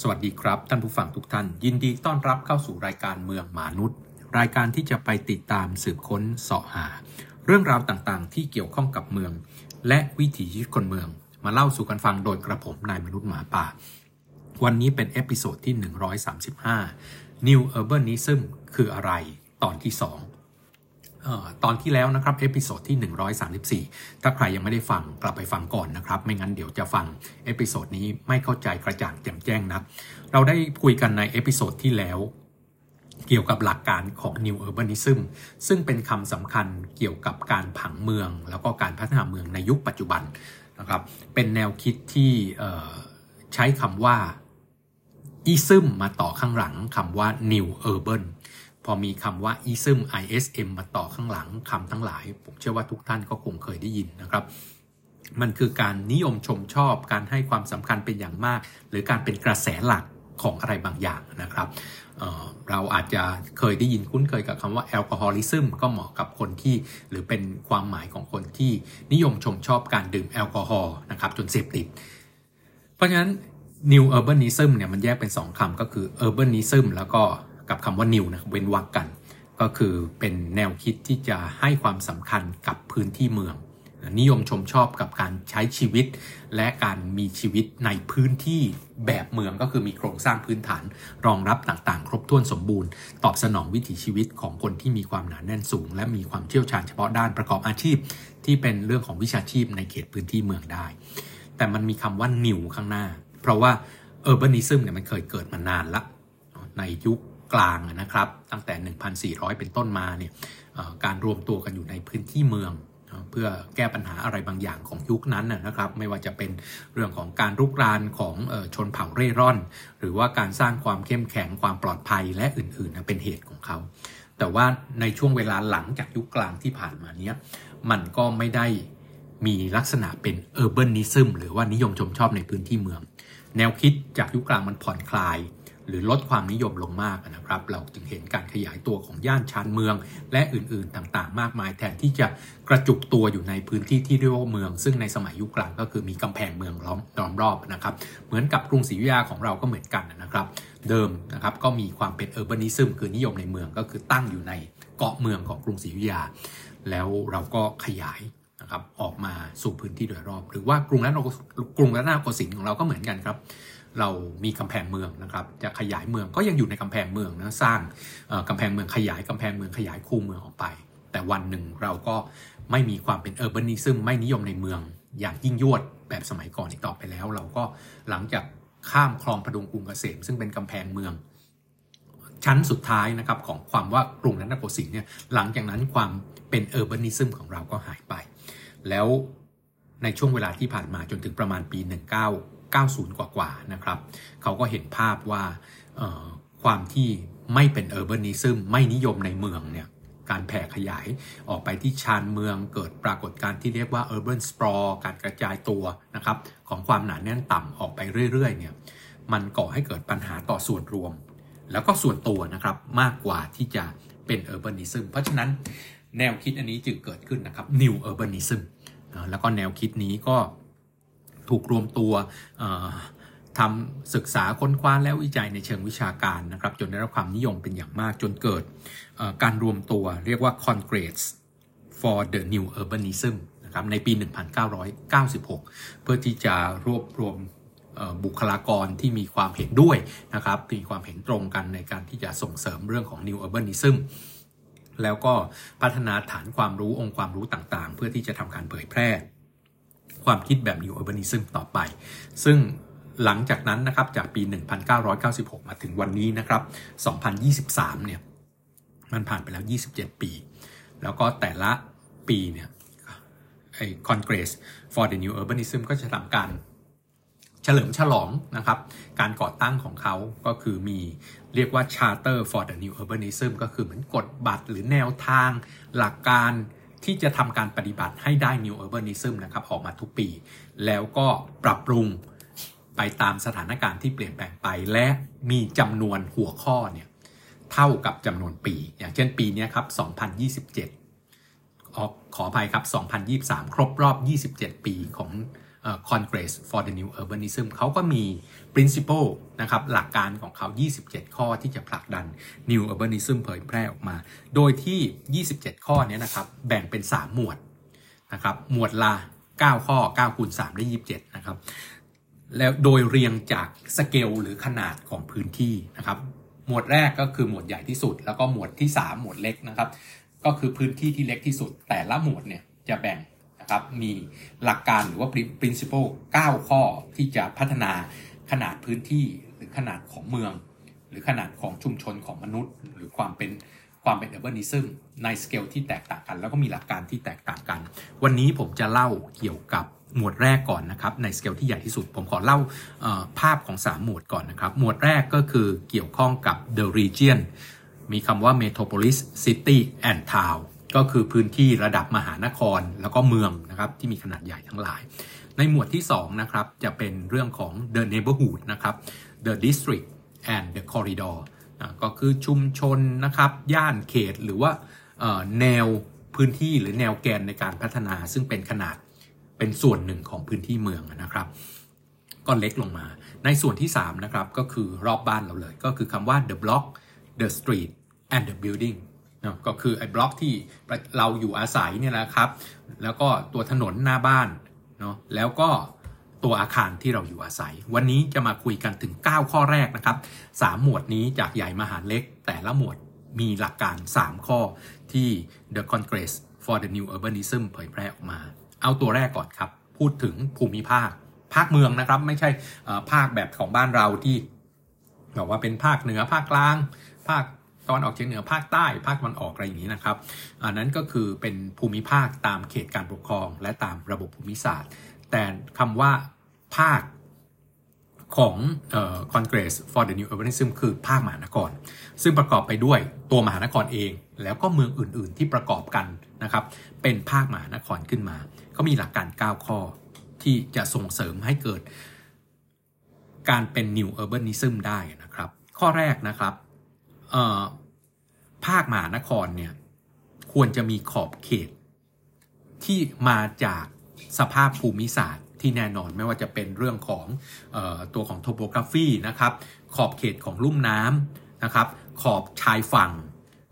สวัสดีครับ ท่านผู้ฟังทุกท่าน ยินดีต้อนรับเข้าสู่รายการเมืองมนุษย์ รายการที่จะไปติดตามสืบค้นเสาะหา เรื่องราวต่างๆ ที่เกี่ยวข้องกับเมือง และวิถีชีวิตคนเมือง มาเล่าสู่กันฟังโดยกระผมนายมนุษย์หมาป่า วันนี้เป็น episode ที่ 135 New Urbanism คืออะไร ตอนที่ 2 ตอนที่แล้วนะครับ episode ที่ 134 ถ้าใครยังไม่ได้ฟังกลับไปฟังก่อนนะครับ ไม่งั้นเดี๋ยวจะฟังepisode นี้ไม่เข้าใจกระจ่างแจ่มแจ้งนะเราได้คุยกันใน episode ที่แล้วเกี่ยวกับหลักการของ New Urbanism ซึ่งเป็นคำสำคัญเกี่ยวกับการผังเมือง แล้วก็การพัฒนาเมืองในยุคปัจจุบันนะครับ เป็นแนวคิดที่ใช้คำว่า ism มาต่อข้างหลังคำว่า New Urban พอมีคำว่า ism ism มาต่อข้างหลังคำทั้งหลาย ผมเชื่อว่าทุกท่านก็คงเคยได้ยินนะครับ มันคือการนิยมชมชอบการให้ความสำคัญเป็นอย่างมาก หรือการเป็นกระแสหลักของอะไรบางอย่างนะครับเเราอาจจะเคยได้ยินคุ้นเคยกับคำว่าแอลกอฮอลิซึมก็เหมาะกับคนที่ หรือเป็นความหมายของคนที่นิยมชมชอบการดื่มแอลกอฮอล์นะครับจนเสพติด เพราะฉะนั้น New Urbanism เนี่ยมันแยกเป็น 2คำก็คือ Urbanism แล้วก็ กับคำว่า new นะเว้นวรรคกัน ก็คือเป็นแนวคิดที่จะให้ความสำคัญกับพื้นที่เมือง นิยมชมชอบกับการใช้ชีวิต และการมีชีวิตในพื้นที่แบบเมืองก็คือมีโครงสร้างพื้นฐานรองรับต่างๆ ครบถ้วนสมบูรณ์ ตอบสนองวิถีชีวิตของคนที่มีความหนาแน่นสูง และมีความเชี่ยวชาญเฉพาะด้านประกอบอาชีพ ที่เป็นเรื่องของวิชาชีพในเขตพื้นที่เมืองได้ แต่มันมีคำว่า new ข้างหน้า เพราะว่า urbanism เนี่ยมันเคยเกิดมานานละในยุค กลางนะครับ ตั้งแต่ 1,400 เป็นต้นมาเนี่ยการรวมตัวกันอยู่ในพื้นที่เมืองเพื่อแก้ปัญหาอะไรบางอย่างของยุคนั้นนะครับ ไม่ว่าจะเป็นเรื่องของการรุกรานของชนเผ่าเร่ร่อน หรือว่าการสร้างความเข้มแข็งความปลอดภัยและอื่นๆเป็นเหตุของเขา แต่ว่าในช่วงเวลาหลังจากยุคกลางที่ผ่านมาเนี้ยมันก็ไม่ได้มีลักษณะเป็นเออร์เบิร์นิซึมหรือว่านิยมชมชอบในพื้นที่เมือง แนวคิดจากยุคกลางมันผ่อนคลาย หรือลดความนิยมลงมากนะครับ เราจึงเห็นการขยายตัวของย่านชานเมือง และอื่นๆต่างๆ มากมายแทนที่จะกระจุกตัวอยู่ในพื้นที่ที่เรียกว่าเมือง ซึ่งในสมัยยุคกลางก็คือมีกำแพงเมืองล้อมล้อมรอบนะครับ เหมือนกับกรุงศรีอยุธยาของเราก็เหมือนกันนะครับ เดิมนะครับก็มีความเป็นเออร์บานิซึมคือนิยมในเมืองก็คือตั้งอยู่ในเกาะเมืองของกรุงศรีอยุธยา แล้วเราก็ขยายนะครับออกมาสู่พื้นที่โดยรอบ หรือว่ากรุงรัตนกรุงรัตนโกสินทร์ของเราก็เหมือนกันครับ เรามีกำแพงเมืองนะครับ จะขยายเมืองก็ยังอยู่ในกำแพงเมืองนะสร้างกำแพงเมืองขยายกำแพงเมืองขยายคูเมืองออกไป แต่วันหนึ่งเราก็ไม่มีความเป็น urbanism ไม่นิยมในเมือง อย่างยิ่งยวดแบบสมัยก่อนอีกต่อไปแล้ว เราก็หลังจากข้ามคลองพดุงกรุงเกษม ซึ่งเป็นกำแพงเมือง ชั้นสุดท้ายนะครับของความว่ากรุงรัตนโกสินทร์เนี่ยหลังจากนั้นความเป็น urbanism ของเราก็หายไป แล้วในช่วงเวลาที่ผ่านมาจนถึงประมาณปี 1990 กว่าๆนะครับเขาก็เห็นภาพว่าความที่ไม่เป็นเออร์เบนิซึมไม่นิยมในเมืองเนี่ยการแผ่ขยายออกไปที่ชานเมืองเกิดปรากฏการณ์ที่เรียกว่า urban sprawl การกระจายตัวนะครับของความหนาแน่นต่ำออกไปเรื่อยๆเนี่ยมันก่อให้เกิดปัญหาต่อส่วนรวม แล้วก็ส่วนตัวนะครับมากกว่าที่จะเป็น urbanism เพราะฉะนั้นแนวคิดอันนี้จึงเกิดขึ้นนะครับ new urbanism แล้วก็แนวคิดนี้ก็ ถูกรวมตัวทำศึกษาค้นคว้าและวิจัยในเชิงวิชาการนะครับ จนได้รับความนิยมเป็นอย่างมากจนเกิดการรวมตัวเรียกว่า Congress for the New Urbanism นะครับในปี 1996 เพื่อที่จะรวบรวมบุคลากรที่มีความเห็นด้วยนะครับมีความเห็นตรงกันในการที่จะส่งเสริมเรื่องของ New Urbanism แล้วก็พัฒนาฐานความรู้องค์ความรู้ต่างๆ เพื่อที่จะทำการเผยแพร่ ความคิดแบบ New Urbanism ต่อไป ซึ่งหลังจากนั้นนะครับจากปี 1996 มาถึงวันนี้นะครับ 2023 เนี่ยมันผ่านไปแล้ว 27 ปี แล้วก็แต่ละปีเนี่ยไอ้ Congress for the New Urbanism ก็จะทำการเฉลิมฉลองนะครับ การก่อตั้งของเขาก็คือมีเรียกว่า Charter for the New Urbanism ก็คือเหมือนกฎบัตรหรือแนวทางหลักการ ที่จะทำการปฏิบัติให้ได้ New Urbanism นะครับออกมาทุกปี แล้วก็ปรับปรุงไปตามสถานการณ์ที่เปลี่ยนแปลงไป และมีจำนวนหัวข้อเนี่ยเท่ากับจำนวนปี อย่างเช่นปีนี้ครับ 2027 ขออภัยครับ 2023 ครบรอบ 27 ปีของ Congress for the New Urbanism เขาก็มี principle นะครับหลักการของเขา 27 ข้อที่จะผลักดัน New Urbanism เผยแพร่ออกมา โดยที่ 27 ข้อนี้นะครับแบ่งเป็น 3 หมวดนะครับหมวดละ 9 ข้อ9คูณ3ได้ 27 นะครับแล้วโดยเรียงจากสเกลหรือขนาดของพื้นที่นะครับหมวดแรกก็คือหมวดใหญ่ที่สุด แล้วก็หมวดที่ 3 หมวดเล็กนะครับ ก็คือพื้นที่ที่เล็กที่สุด แต่ละหมวดเนี่ยจะแบ่ง นะครับมีหลักการหรือว่า principle 9 ข้อที่จะพัฒนาขนาดพื้นที่หรือขนาดของเมือง หรือขนาดของชุมชนของมนุษย์ หรือความเป็นความเป็น urbanism ในสเกลที่แตกต่างกัน แล้วก็มีหลักการที่แตกต่างกัน วันนี้ผมจะเล่าเกี่ยวกับหมวดแรกก่อนนะครับในสเกลที่ใหญ่ที่สุด ผมขอเล่าภาพของ 3 หมวดก่อนนะครับ หมวดแรกก็คือเกี่ยวข้องกับ the region มีคำว่า metropolis city and town ก็คือพื้นที่ระดับมหานครแล้วก็เมืองนะครับที่มีขนาดใหญ่ทั้งหลาย ในหมวดที่2นะครับจะเป็นเรื่องของ the neighborhood นะครับ the district and the corridor นะก็คือชุมชนนะครับย่านเขตหรือว่าแนวพื้นที่หรือแนวแกนในการพัฒนา ซึ่งเป็นขนาดเป็นส่วนหนึ่งของพื้นที่เมืองนะครับ ก็เล็กลงมา ในส่วนที่3นะครับก็คือรอบบ้านเราเลย ก็คือคำว่า the block the street and the building นะก็คือไอ้บล็อกที่เราอยู่อาศัยเนี่ยนะครับ แล้วก็ตัวถนนหน้าบ้านเนาะแล้วก็ตัวอาคารที่เราอยู่อาศัย วันนี้จะมาคุยกันถึง 9 ข้อแรกนะครับ 3 หมวดนี้จากใหญ่มาหาเล็ก แต่ละหมวดมีหลักการ 3 ข้อที่ The Congress for the New Urbanism เผยแพร่ออกมา เอาตัวแรกก่อนครับ พูดถึงภูมิภาค ภาคเมืองนะครับ ไม่ใช่ภาคแบบของบ้านเราที่บอกว่าเป็นภาคเหนือภาคกลาง ภาค ตอนออกเฉียงเหนือภาคใต้ภาคตะวันออกอะไรอย่างนี้นะครับอันนั้นก็คือเป็นภูมิภาคตามเขตการปกครอง และตามระบบภูมิศาสตร์ แต่คำว่าภาคของ Congress for the New Urbanism คือภาคมหานคร ซึ่งประกอบไปด้วยตัวมหานครเอง แล้วก็เมืองอื่น ๆ ที่ประกอบกันนะครับ เป็นภาคมหานครขึ้นมาก็มีหลักการ 9 ข้อที่จะส่งเสริมให้เกิด การเป็น New Urbanism ได้นะครับ ข้อแรกนะครับ ภาคมหานครเนี่ย ควรจะมีขอบเขต ที่มาจากสภาพภูมิศาสตร์ที่แน่นอนไม่ว่าจะเป็นเรื่องของออตัวของโทโปกราฟีนะครับ ขอบเขตของลุ่มน้ำนะครับ ขอบชายฝั่ง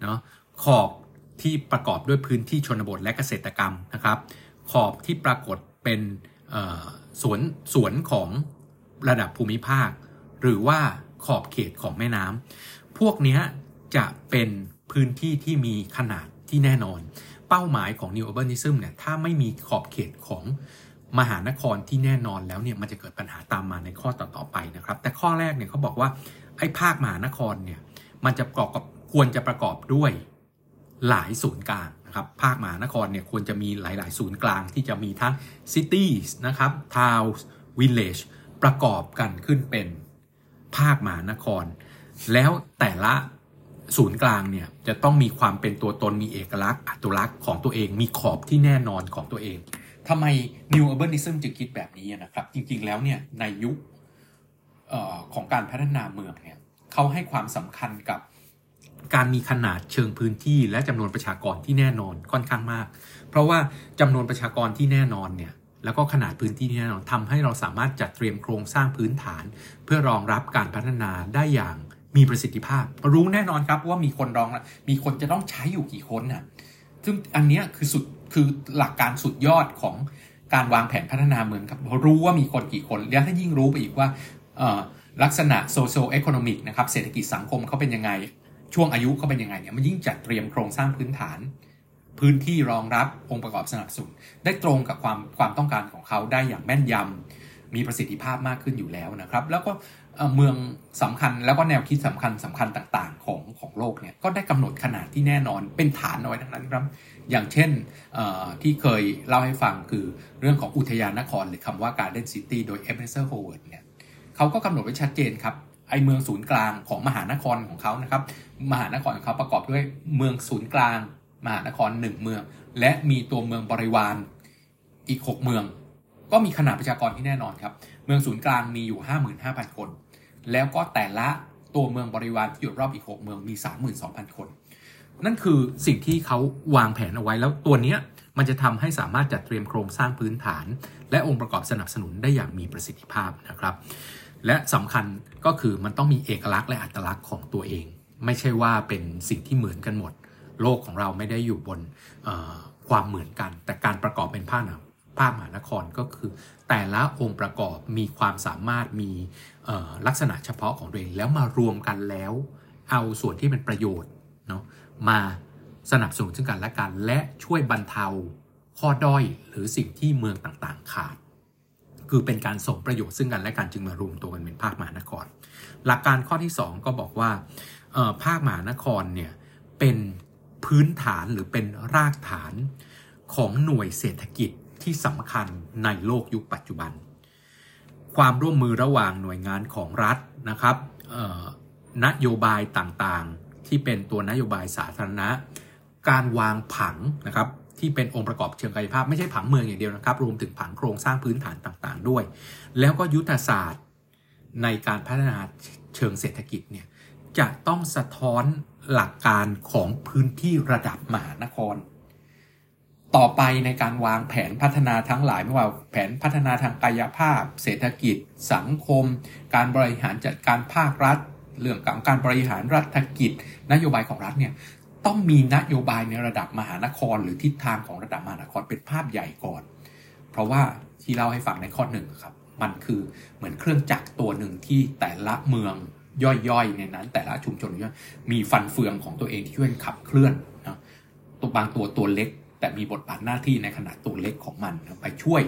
เนาะขอบที่ประกอบด้วยพื้นที่ชนบทและเกษตรกรรมนะครับ ขอบที่ปรากฏเป็นสวนสวนของระดับภูมิภาค หรือว่าขอบเขตของแม่น้ำ พวกนี้จะเป็นพื้นที่ที่มีขนาดที่แน่นอน เป้าหมายของ New Urbanism เนี่ยถ้าไม่มีขอบเขตของมหานครที่แน่นอนแล้วเนี่ยมันจะเกิดปัญหาตามมาในข้อต่อๆไปนะครับ แต่ข้อแรกเนี่ยเขาบอกว่าไอ้ภาคมหานครเนี่ยมันจะประกอบกับควรจะประกอบด้วยหลายศูนย์กลางนะครับภาคมหานครเนี่ยควรจะมีหลาย ๆ ศูนย์กลางที่จะมีทั้ง cities นะครับ towns village ประกอบกันขึ้นเป็นภาคมหานคร แล้วแต่ละศูนย์กลางเนี่ยจะต้องมีความเป็นตัวตนมีเอกลักษณ์อัตลักษณ์ของตัวเองมีขอบที่แน่นอนของตัวเองทำไม New Urbanism จึงคิดแบบนี้นะครับ จริงๆแล้วเนี่ยในยุคออของการพัฒนาเมืองเนี่ยเขาให้ความสำคัญกับการมีขนาดเชิงพื้นที่และจำนวนประชากรที่แน่นอนค่อนข้างมาก เพราะว่าจำนวนประชากรที่แน่นอนเนี่ยแล้วก็ขนาดพื้นที่ที่แน่นอนทำให้เราสามารถจัดเตรียมโครงสร้างพื้นฐาน เพื่อรองรับการพัฒนาได้อย่าง มีประสิทธิภาพ รู้แน่นอนครับว่ามีคนรองมีคนจะต้องใช้อยู่กี่คนน่ะซึ่งอันนี้คือสุดคือหลักการสุดยอดของการวางแผนพัฒนาเมืองครับรู้ว่ามีคนกี่คน แล้วถ้ายิ่งรู้ไปอีกว่าลักษณะโซเชียลเอคอนมิกนะครับเศรษฐกิจสังคมเขาเป็นยังไง ช่วงอายุเขาเป็นยังไงเนี่ยมันยิ่งจัดเตรียมโครงสร้างพื้นฐาน พื้นที่รองรับองค์ประกอบสนับสนุนได้ตรงกับความความต้องการของเขาได้อย่างแม่นยำ มีประสิทธิภาพมากขึ้นอยู่แล้วนะครับ แล้วก็เมืองสำคัญแล้วก็แนวคิดสำคัญสำคัญต่างๆ ของของโลกเนี่ยก็ได้กำหนดขนาดที่แน่นอนเป็นฐานเอาไว้ทั้งนั้นครับ อย่างเช่นที่เคยเล่าให้ฟังคือเรื่องของอุทยานนครหรือคำว่า Garden City โดย e b n e z e r Howard เนี่ยเขาก็กำหนดไว้ชัดเจนครับไอเมืองศูนย์กลางของมหานครของเขานะครับ มหานครของเขาประกอบด้วยเมืองศูนย์กลาง มหานครหนึ่งเมือง และมีตัวเมืองบริวารอีก 6 เมือง ก็มีขนาดประชากรที่แน่นอนครับ เมืองศูนย์กลางมีอยู่ 55,000 คน แล้วก็แต่ละตัวเมืองบริวารที่อยู่รอบอีก 6 เมืองมี 32,000 คน นั่นคือสิ่งที่เขาวางแผนเอาไว้แล้วตัวนี้มันจะทำให้สามารถจัดเตรียมโครงสร้างพื้นฐาน และองค์ประกอบสนับสนุนได้อย่างมีประสิทธิภาพนะครับ และสำคัญก็คือมันต้องมีเอกลักษณ์และอัตลักษณ์ของตัวเอง ไม่ใช่ว่าเป็นสิ่งที่เหมือนกันหมด โลกของเราไม่ได้อยู่บนความเหมือนกัน แต่การประกอบเป็นภาค ภาคมหานครก็คือ แต่ละองค์ประกอบมีความสามารถมีลักษณะเฉพาะของตัวเองแล้วมารวมกันแล้ว เอาส่วนที่เป็นประโยชน์เนาะมาสนับสนุนซึ่งกันและกัน และช่วยบรรเทาข้อด้อยหรือสิ่งที่เมืองต่างๆขาด คือเป็นการส่งประโยชน์ซึ่งกันและกันจึงมารวมตัวกันเป็นภาคมหานคร หลักการข้อที่ 2 ก็บอกว่าภาคมหานครเนี่ยเป็นพื้นฐานหรือเป็นรากฐานของหน่วยเศรษฐกิจ ที่สำคัญในโลกยุคปัจจุบัน ความร่วมมือระหว่างหน่วยงานของรัฐนะครับนโยบายต่างๆ ที่เป็นตัวนโยบายสาธารณะ การวางผังนะครับที่เป็นองค์ประกอบเชิงกายภาพไม่ใช่ผังเมืองอย่างเดียวนะครับ รวมถึงผังโครงสร้างพื้นฐานต่างๆ ด้วย แล้วก็ยุทธศาสตร์ในการพัฒนาเชิงเศรษฐกิจเนี่ยจะต้องสะท้อนหลักการของพื้นที่ระดับมหานคร ต่อไปในการวางแผนพัฒนาทั้งหลายไม่ว่าแผนพัฒนาทางกายภาพ เศรษฐกิจ สังคม การบริหารจัดการภาครัฐ เรื่องของการบริหารรัฐกิจ นโยบายของรัฐเนี่ยต้องมีนโยบายในระดับมหานคร หรือทิศทางของระดับมหานครเป็นภาพใหญ่ก่อน เพราะว่าที่เล่าให้ฟังในข้อหนึ่งครับ มันคือเหมือนเครื่องจักรตัวหนึ่งที่แต่ละเมืองย่อยๆในนั้น แต่ละชุมชนย่ยมีฟันเฟืองของตัวเองที่ช่วยขับเคลื่อนนะตัวบางตัวตัวเล็ก แต่มีบทบาทหน้าที่ในขนาดตัวเล็กของมันไปช่วย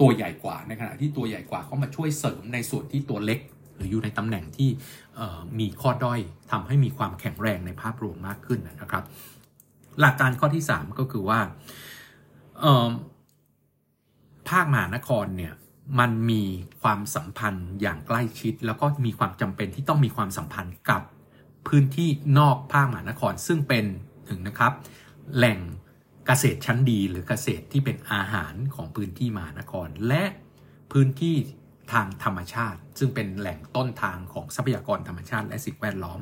ตัวใหญ่กว่าในขณะที่ตัวใหญ่กว่าเขามาช่วยเสริมในส่วนที่ตัวเล็ก หรืออยู่ในตำแหน่งที่มีข้อด้อยทำให้มีความแข็งแรงในภาพรวมมากขึ้นนะครับ หลักการข้อที่ 3 ก็คือว่าภาคมหานครเนี่ยมันมีความสัมพันธ์อย่างใกล้ชิด แล้วก็มีความจำเป็นที่ต้องมีความสัมพันธ์กับพื้นที่นอกภาคมหานครซึ่งเป็นถึงนะครับ แหล่ง เกษตรชั้นดีหรือเกษตรที่เป็นอาหารของพื้นที่มหานคร และพื้นที่ทางธรรมชาติ ซึ่งเป็นแหล่งต้นทางของทรัพยากรธรรมชาติและสิ่งแวดล้อม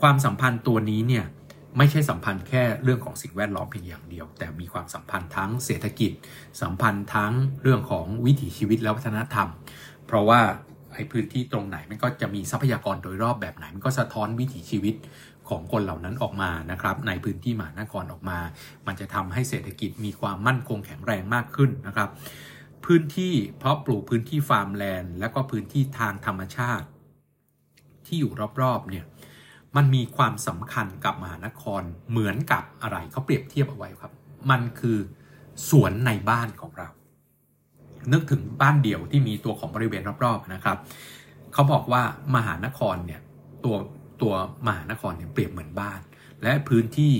ความสัมพันธ์ตัวนี้เนี่ยไม่ใช่สัมพันธ์แค่เรื่องของสิ่งแวดล้อมเพียงอย่างเดียว แต่มีความสัมพันธ์ทั้งเศรษฐกิจ สัมพันธ์ทั้งเรื่องของวิถีชีวิตและวัฒนธรรม เพราะว่าไอ้พื้นที่ตรงไหนมันก็จะมีทรัพยากรโดยรอบแบบไหนมันก็สะท้อนวิถีชีวิต ของคนเหล่านั้นออกมานะครับในพื้นที่มหานครออกมา มันจะทำให้เศรษฐกิจมีความมั่นคงแข็งแรงมากขึ้นนะครับ พื้นที่เพาะปลูกพื้นที่ฟาร์มแลนด์ และก็พื้นที่ทางธรรมชาติ ที่อยู่รอบๆเนี่ยมันมีความสำคัญกับมหานครเหมือนกับอะไรเขาเปรียบเทียบเอาไว้ครับ มันคือสวนในบ้านของเรา นึกถึงบ้านเดี่ยวที่มีตัวของบริเวณรอบๆนะครับเขาบอกว่ามหานครเนี่ยตัว ตัวมหานครเนี่ยเปรียบเหมือนบ้าน และพื้นที่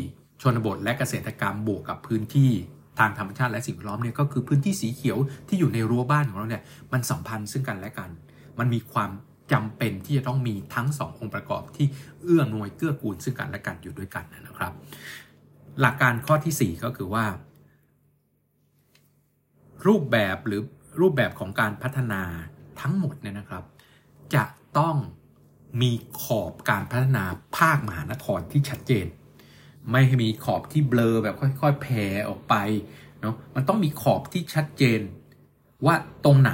ชนบทและเกษตรกรรมบวกกับพื้นที่ทางธรรมชาติและสิ่งแวดล้อมเนี่ยก็คือพื้นที่สีเขียวที่อยู่ในรั้วบ้านของเราเนี่ยมันสัมพันธ์ซึ่งกันและกัน มันมีความจำเป็นที่จะต้องมีทั้งสององค์ประกอบที่เอื้อหน่วยเกื้อกูลซึ่งกันและกันอยู่ด้วยกันนะครับ หลักการข้อที่ 4 ก็คือว่า รูปแบบหรือรูปแบบของการพัฒนาทั้งหมดเนี่ยนะครับ จะต้อง มีขอบการพัฒนาภาคมหานครที่ชัดเจน ไม่ให้มีขอบที่เบลอแบบค่อยๆแผ่ออกไปเนาะมันต้องมีขอบที่ชัดเจน ว่าตรงไหน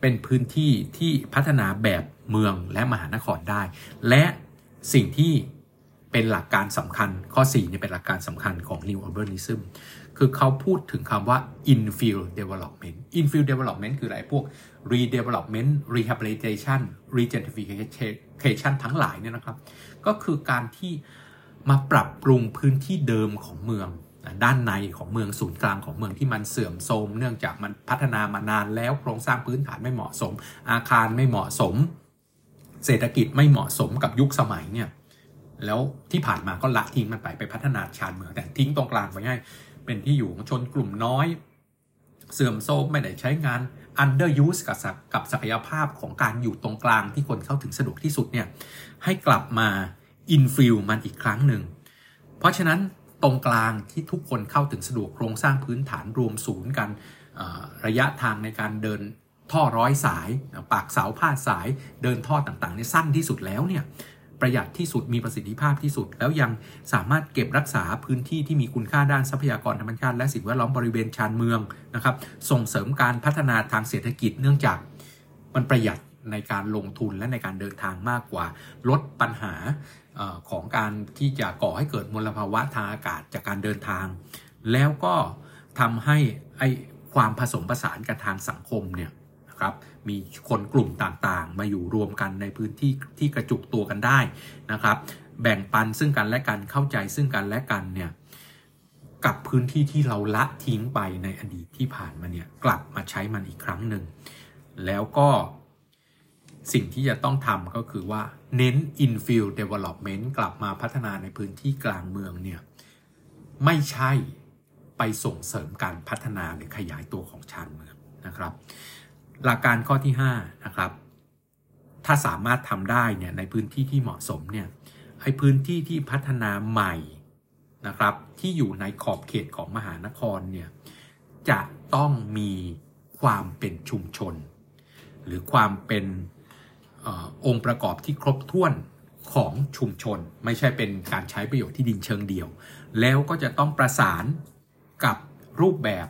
เป็นพื้นที่ที่พัฒนาแบบเมืองและมหานครได้ และสิ่งที่เป็นหลักการสำคัญข้อ 4 เนี่ยเป็นหลักการสำคัญของ New Urbanism คือเขาพูดถึงคำว่า infill development infill development คืออะไรพวก redevelopment rehabilitation regentrification ทั้งหลายเนี่ยนะครับ ก็คือการที่มาปรับปรุงพื้นที่เดิมของเมือง ด้านในของเมืองศูนย์กลางของเมืองที่มันเสื่อมโทรมเนื่องจากมันพัฒนามานานแล้วโครงสร้างพื้นฐานไม่เหมาะสม อาคารไม่เหมาะสม เศรษฐกิจไม่เหมาะสมกับยุคสมัยเนี่ยแล้วที่ผ่านมาก็ละทิ้งมันไปไปพัฒนาชานเมืองแต่ทิ้งตรงกลางไว้ให้ เป็นที่อยู่ของชนกลุ่มน้อย เสื่อมโทรมไม่ได้ใช้งาน underuse กับกับศักยภาพของการอยู่ตรงกลางที่คนเข้าถึงสะดวกที่สุดเนี่ยให้กลับมา infill มันอีกครั้งหนึ่ง เพราะฉะนั้นตรงกลางที่ทุกคนเข้าถึงสะดวกโครงสร้างพื้นฐานรวมศูนย์กันระยะทางในการเดินท่อร้อยสาย ปากเสาพาดสายเดินท่อต่างๆนี่สั้นที่สุดแล้วเนี่ย ประหยัดที่สุดมีประสิทธิภาพที่สุด แล้วยังสามารถเก็บรักษาพื้นที่ที่มีคุณค่าด้านทรัพยากรธรรมชาติและสิ่งแวดล้อมบริเวณชานเมืองนะครับ ส่งเสริมการพัฒนาทางเศรษฐกิจเนื่องจากมันประหยัดในการลงทุนและในการเดินทางมากกว่า ลดปัญหาของการที่จะก่อให้เกิดมลภาวะทางอากาศจากการเดินทาง แล้วก็ทำให้ไอความผสมผสานกันทางสังคมเนี่ยนะครับ มีคนกลุ่มต่างๆ มาอยู่รวมกันในพื้นที่ที่กระจุกตัวกันได้นะครับ แบ่งปันซึ่งกันและกันเข้าใจซึ่งกันและกันเนี่ยกับพื้นที่ที่เราละทิ้งไปในอดีตที่ผ่านมาเนี่ยกลับมาใช้มันอีกครั้งหนึ่ง แล้วก็สิ่งที่จะต้องทำก็คือว่าเน้น infill development กลับมาพัฒนาในพื้นที่กลางเมืองเนี่ยไม่ใช่ไปส่งเสริมการพัฒนาหรือขยายตัวของชานเมืองนะครับ หลักการข้อที่5นะครับถ้าสามารถทำได้เนี่ยในพื้นที่ที่เหมาะสมเนี่ยให้พื้นที่ที่พัฒนาใหม่นะครับที่อยู่ในขอบเขตของมหานครเนี่ยจะต้องมีความเป็นชุมชน หรือความเป็นอองค์ประกอบที่ครบถ้วนของชุมชน ไม่ใช่เป็นการใช้ประโยชน์ที่ดินเชิงเดียว แล้วก็จะต้องประสานกับรูปแบบ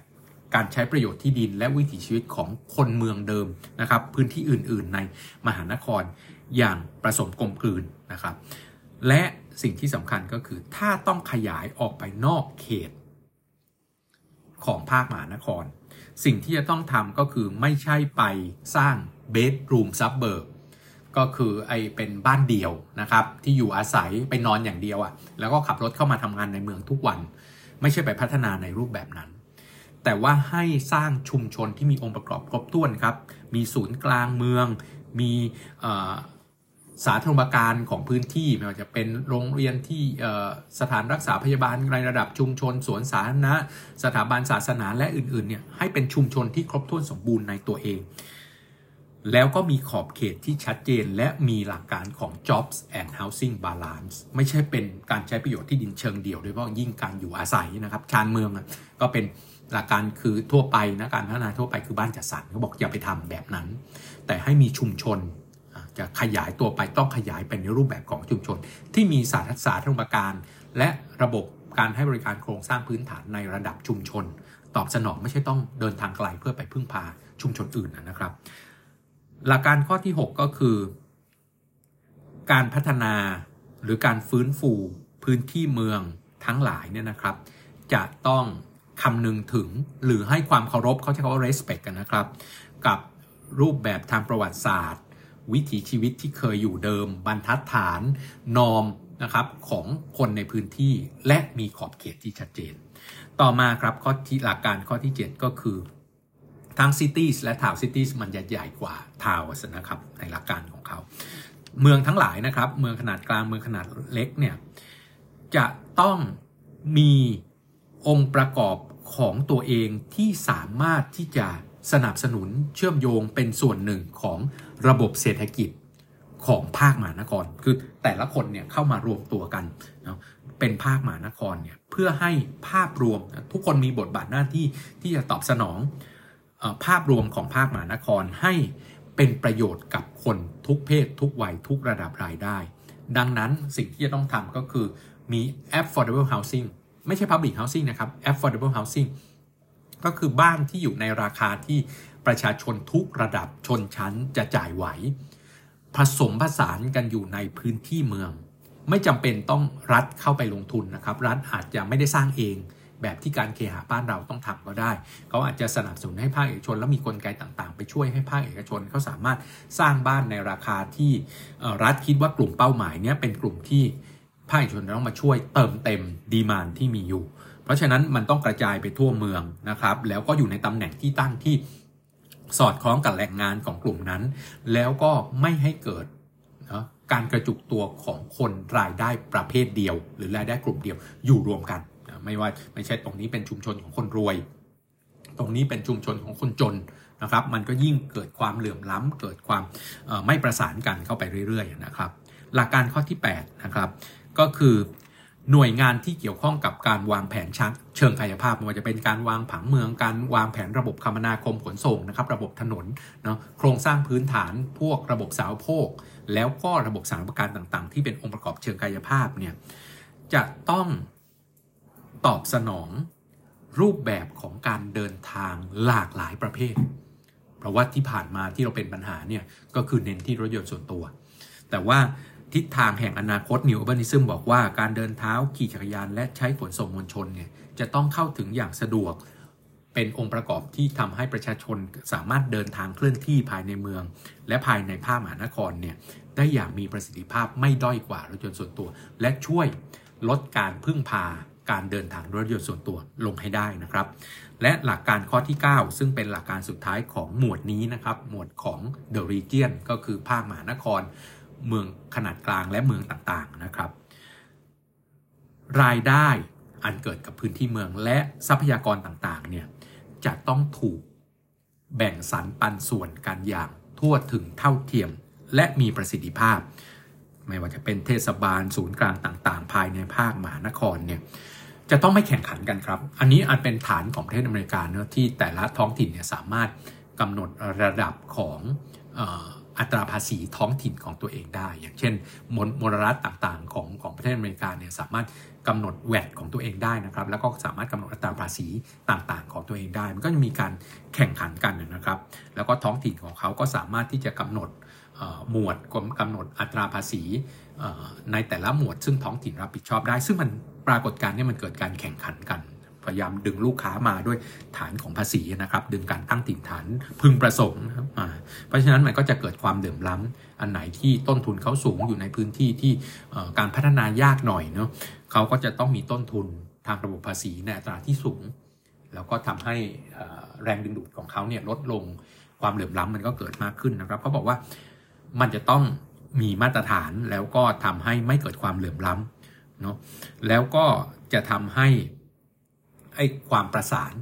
การใช้ประโยชน์ที่ดินและวิถีชีวิตของคนเมืองเดิมนะครับ พื้นที่อื่นๆ ในมหานครอย่างประสมกลมกลืนนะครับ และสิ่งที่สำคัญก็คือถ้าต้องขยายออกไปนอกเขต ของภาคมหานคร สิ่งที่จะต้องทำก็คือไม่ใช่ไปสร้างเบดรูมซับเบิร์ก็คือไอเป็นบ้านเดียวนะครับที่อยู่อาศัยไปนอนอย่างเดียวอะ่ะแล้วก็ขับรถเข้ามาทำงานในเมืองทุกวัน ไม่ใช่ไปพัฒนาในรูปแบบนั้น แต่ว่าให้สร้างชุมชนที่มีองค์ประกอบครบถ้วนครับ มีศูนย์กลางเมือง มีสาธารณการของพื้นที่ไม่ว่าจะเป็นโรงเรียนที่สถานรักษาพยาบาลในระดับชุมชน สวนสาธารณะ สถาบันศาสนาและอื่นๆเนี่ยให้เป็นชุมชนที่ครบถ้วนสมบูรณ์ในตัวเอง แล้วก็มีขอบเขตที่ชัดเจนและมีหลักการของ jobs and housing balance ไม่ใช่เป็นการใช้ประโยชน์ที่ดินเชิงเดี่ยวโดยเฉพาะยิ่งการอยู่อาศัยนะครับชานเมืองก็เป็น หลักการคือทั่วไปนะการพัฒนาทั่วไปคือบ้านจัดสรรเขาบอกอย่าไปทำแบบนั้น แต่ให้มีชุมชนจะขยายตัวไปต้องขยายเป็นในรูปแบบของชุมชน ที่มีสาธารณสาธารณการ และระบบการให้บริการโครงสร้างพื้นฐานในระดับชุมชน ตอบสนองไม่ใช่ต้องเดินทางไกลเพื่อไปพึ่งพาชุมชนอื่นนะครับ หลักการข้อที่ 6 ก็คือ การพัฒนาหรือการฟื้นฟูพื้นที่เมืองทั้งหลายเนี่ยนะครับ จะต้อง คำนึงถึง หรือให้ความเคารพเขาใช้คำว่า respect กันนะครับ กับรูปแบบทางประวัติศาสตร์ วิถีชีวิตที่เคยอยู่เดิม บรรทัดฐานนอมนะครับของคนในพื้นที่และมีขอบเขตที่ชัดเจน ต่อมาครับข้อที่หลักการข้อที่ 7 ก็คือทั้ง city และ town city มันจะใหญ่กว่า towns นะครับในหลักการของเขา เมืองทั้งหลายนะครับ เมืองขนาดกลางเมืองขนาดเล็กเนี่ยจะต้องมีองค์ประกอบ ของตัวเองที่สามารถที่จะสนับสนุนเชื่อมโยงเป็นส่วนหนึ่งของระบบเศรษฐกิจของภาคมหานคร คือแต่ละคนเนี่ยเข้ามารวมตัวกันนะเป็นภาคมหานครเนี่ยเพื่อให้ภาพรวมทุกคนมีบทบาทหน้าที่ที่จะตอบสนองภาพรวมของภาคมหานครให้เป็นประโยชน์กับคนทุกเพศ ทุกวัยทุกระดับรายได้ ดังนั้นสิ่งที่จะต้องทำก็คือมี affordable housing ไม่ใช่ public housing นะครับ affordable housing ก็คือบ้านที่อยู่ในราคาที่ประชาชนทุกระดับชนชั้นจะจ่ายไหว ผสมผสานกันอยู่ในพื้นที่เมือง ไม่จำเป็นต้องรัฐเข้าไปลงทุนนะครับ รัฐอาจจะไม่ได้สร้างเอง แบบที่การเคหะบ้านเราต้องทำก็ได้ เขาอาจจะสนับสนุนให้ภาคเอกชน แล้วมีกลไกต่างๆ ไปช่วยให้ภาคเอกชนเขาสามารถสร้างบ้านในราคาที่รัฐคิดว่ากลุ่มเป้าหมายนี้เป็นกลุ่มที่ ภาคเอกชนต้องมาช่วยเติมเต็มดีมานที่มีอยู่ เพราะฉะนั้นมันต้องกระจายไปทั่วเมืองนะครับ แล้วก็อยู่ในตำแหน่งที่ตั้งที่สอดคล้องกับแหล่งงานของกลุ่มนั้น แล้วก็ไม่ให้เกิดนะการกระจุกตัวของคนรายได้ประเภทเดียว หรือรายได้กลุ่มเดียวอยู่รวมกันไม่ว่าไม่ใช่ตรงนี้เป็นชุมชนของคนรวย ตรงนี้เป็นชุมชนของคนจนนะครับ มันก็ยิ่งเกิดความเหลื่อมล้ำเกิดความไม่ประสานกันเข้าไปเรื่อยๆนะครับ หลักการข้อที่8นะครับ ก็คือหน่วยงานที่เกี่ยวข้องกับการวางแผนชักเชิงกายภาพไม่ว่าจะเป็นการวางผังเมือง การวางแผนระบบคมนาคมขนส่งนะครับ ระบบถนนเนาะโครงสร้างพื้นฐานพวกระบบสาวโภคแล้วก็ระบบสารประการต่างๆ ที่เป็นองค์ประกอบเชิงกายภาพเนี่ยจะต้องตอบสนองรูปแบบของการเดินทางหลากหลายประเภท เพราะว่าที่ผ่านมาที่เราเป็นปัญหาเนี่ยก็คือเน้นที่รถยนต์ส่วนตัว แต่ว่า ทิศทางแห่งอนาคตนิวอ r b นิซึมบอกว่าการเดินเท้าขี่จักรยานและใช้ขนส่งมวลชนเนี่ยจะต้องเข้าถึงอย่างสะดวก เป็นองค์ประกอบที่ทำให้ประชาชนสามารถเดินทางเคลื่อนที่ภายในเมือง และภายในภาคมหานครเนี่ยได้อย่างมีประสิทธิภาพไม่ด้อยกว่ารถยนต์ส่วนตัว และช่วยลดการพึ่งพาการเดินทางรถยนต์ส่วนตัวลงให้ได้นะครับ และหลักการข้อที่ 9 ซึ่งเป็นหลักการสุดท้ายของหมวดนี้นะครับ หมวดของ The Region ก็คือภาคมหานคร เมืองขนาดกลางและเมืองต่างๆนะครับ รายได้อันเกิดกับพื้นที่เมืองและทรัพยากรต่างๆเนี่ยจะต้องถูกแบ่งสรรปันส่วนกันอย่างทั่วถึงเท่าเทียมและมีประสิทธิภาพ ไม่ว่าจะเป็นเทศบาลศูนย์กลางต่างๆ ภายในภาคมหานครเนี่ยจะต้องไม่แข่งขันกันครับ อันนี้อาจเป็นฐานของประเทศอเมริกาเนะที่แต่ละท้องถิ่นเนี่ยสามารถกำหนดระดับของอ อัตราภาษีท้องถิ่นของตัวเองได้ อย่างเช่นมมลรัฐต่างๆ ของของประเทศอเมริกาเนี่ยสามารถกำหนดแวดของตัวเองได้นะครับ แล้วก็สามารถกำหนดอัตราภาษีต่างๆ ของตัวเองได้ มันก็จะมีการแข่งขันกันนะครับ แล้วก็ท้องถิ่นของเขาก็สามารถที่จะกำหนดหมวดกำหนดอัตราภาษีในแต่ละหมวด ซึ่งท้องถิ่นรับผิดชอบได้ ซึ่งมันปรากฏการณ์นี้มันเกิดการแข่งขันกัน พยายามดึงลูกค้ามาด้วยฐานของภาษีนะครับ ดึงการตั้งถิ่นฐานพึงประสงค์มาเพราะฉะนั้นมันก็จะเกิดความเดือมล้ำอันไหนที่ต้นทุนเขาสูงอยู่ในพื้นที่ที่การพัฒนายากหน่อยเนาะเขาก็จะต้องมีต้นทุนทางระบบภาษีในอัตราที่สูง แล้วก็ทำให้แรงดึงดูดของเขาเนี่ยลดลงความเหลื่อมล้ำมันก็เกิดมากขึ้นนะครับเขาบอกว่ามันจะต้องมีมาตรฐานแล้วก็ทำให้ไม่เกิดความเหลื่อมล้ำเนาะแล้วก็จะทำให้ ไอ้ความประสาน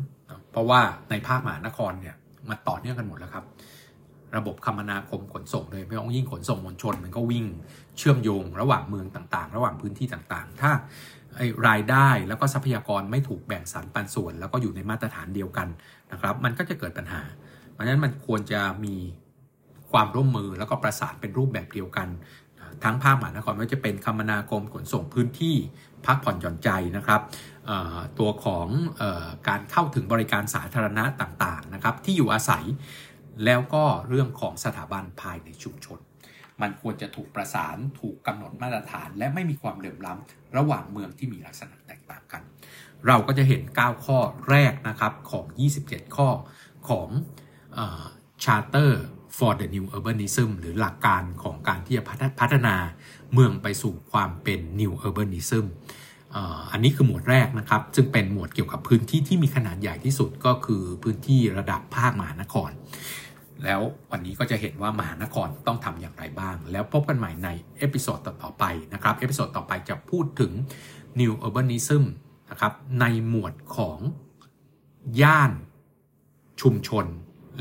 เพราะว่าในภาคมหานครเนี่ยมันต่อเนื่องกันหมดแล้วครับ ระบบคมนาคมขนส่งเลยไม่ต้องยิ่งขนส่งมวลชน มันก็วิ่งเชื่อมโยงระหว่างเมืองต่างๆ ระหว่างพื้นที่ต่างๆ ถ้าไอ้รายได้แล้วก็ทรัพยากรไม่ถูกแบ่งสรรปันส่วน แล้วก็อยู่ในมาตรฐานเดียวกันนะครับ มันก็จะเกิดปัญหา เพราะฉะนั้นมันควรจะมีความร่วมมือแล้วก็ประสานเป็นรูปแบบเดียวกัน ทั้งภาคมหานครไม่ว่าจะเป็นคมนาคมขนส่งพื้นที่พักผ่อนหย่อนใจนะครับตัวของอการเข้าถึงบริการสาธารณะต่างๆนะครับที่อยู่อาศัยแล้วก็เรื่องของสถาบันภายในชุมชน มันควรจะถูกประสานถูกกำหนดมาตรฐาน และไม่มีความเหลื่อมล้ำระหว่างเมืองที่มีลักษณะแตกต่างกัน เราก็จะเห็น 9 ข้อแรกนะครับของ 27 ข้อของ Charter for the new urbanism หรือหลักการของการที่จะพัฒนาเมืองไปสู่ความเป็น new urbanism อันนี้คือหมวดแรกนะครับซึ่งเป็นหมวดเกี่ยวกับพื้นที่ที่มีขนาดใหญ่ที่สุดก็คือพื้นที่ระดับภาคมหานคร แล้ววันนี้ก็จะเห็นว่ามหานครต้องทำอย่างไรบ้าง แล้วพบกันใหม่ในเอพิโซดต่อไปนะครับ episode ต่อไปจะพูดถึง new urbanism นะครับในหมวดของย่านชุมชน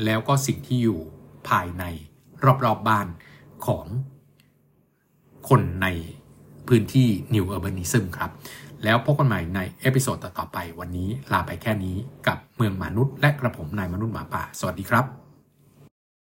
แล้วก็สิ่งที่อยู่ ภายในรอบๆบ้านของคนในพื้นที่ New Urbanism ครับ แล้วพบกันใหม่ใน episode ต่อๆไปวันนี้ลาไปแค่นี้กับเมืองมนุษย์และกระผมนายมนุษย์หมาป่า สวัสดีครับ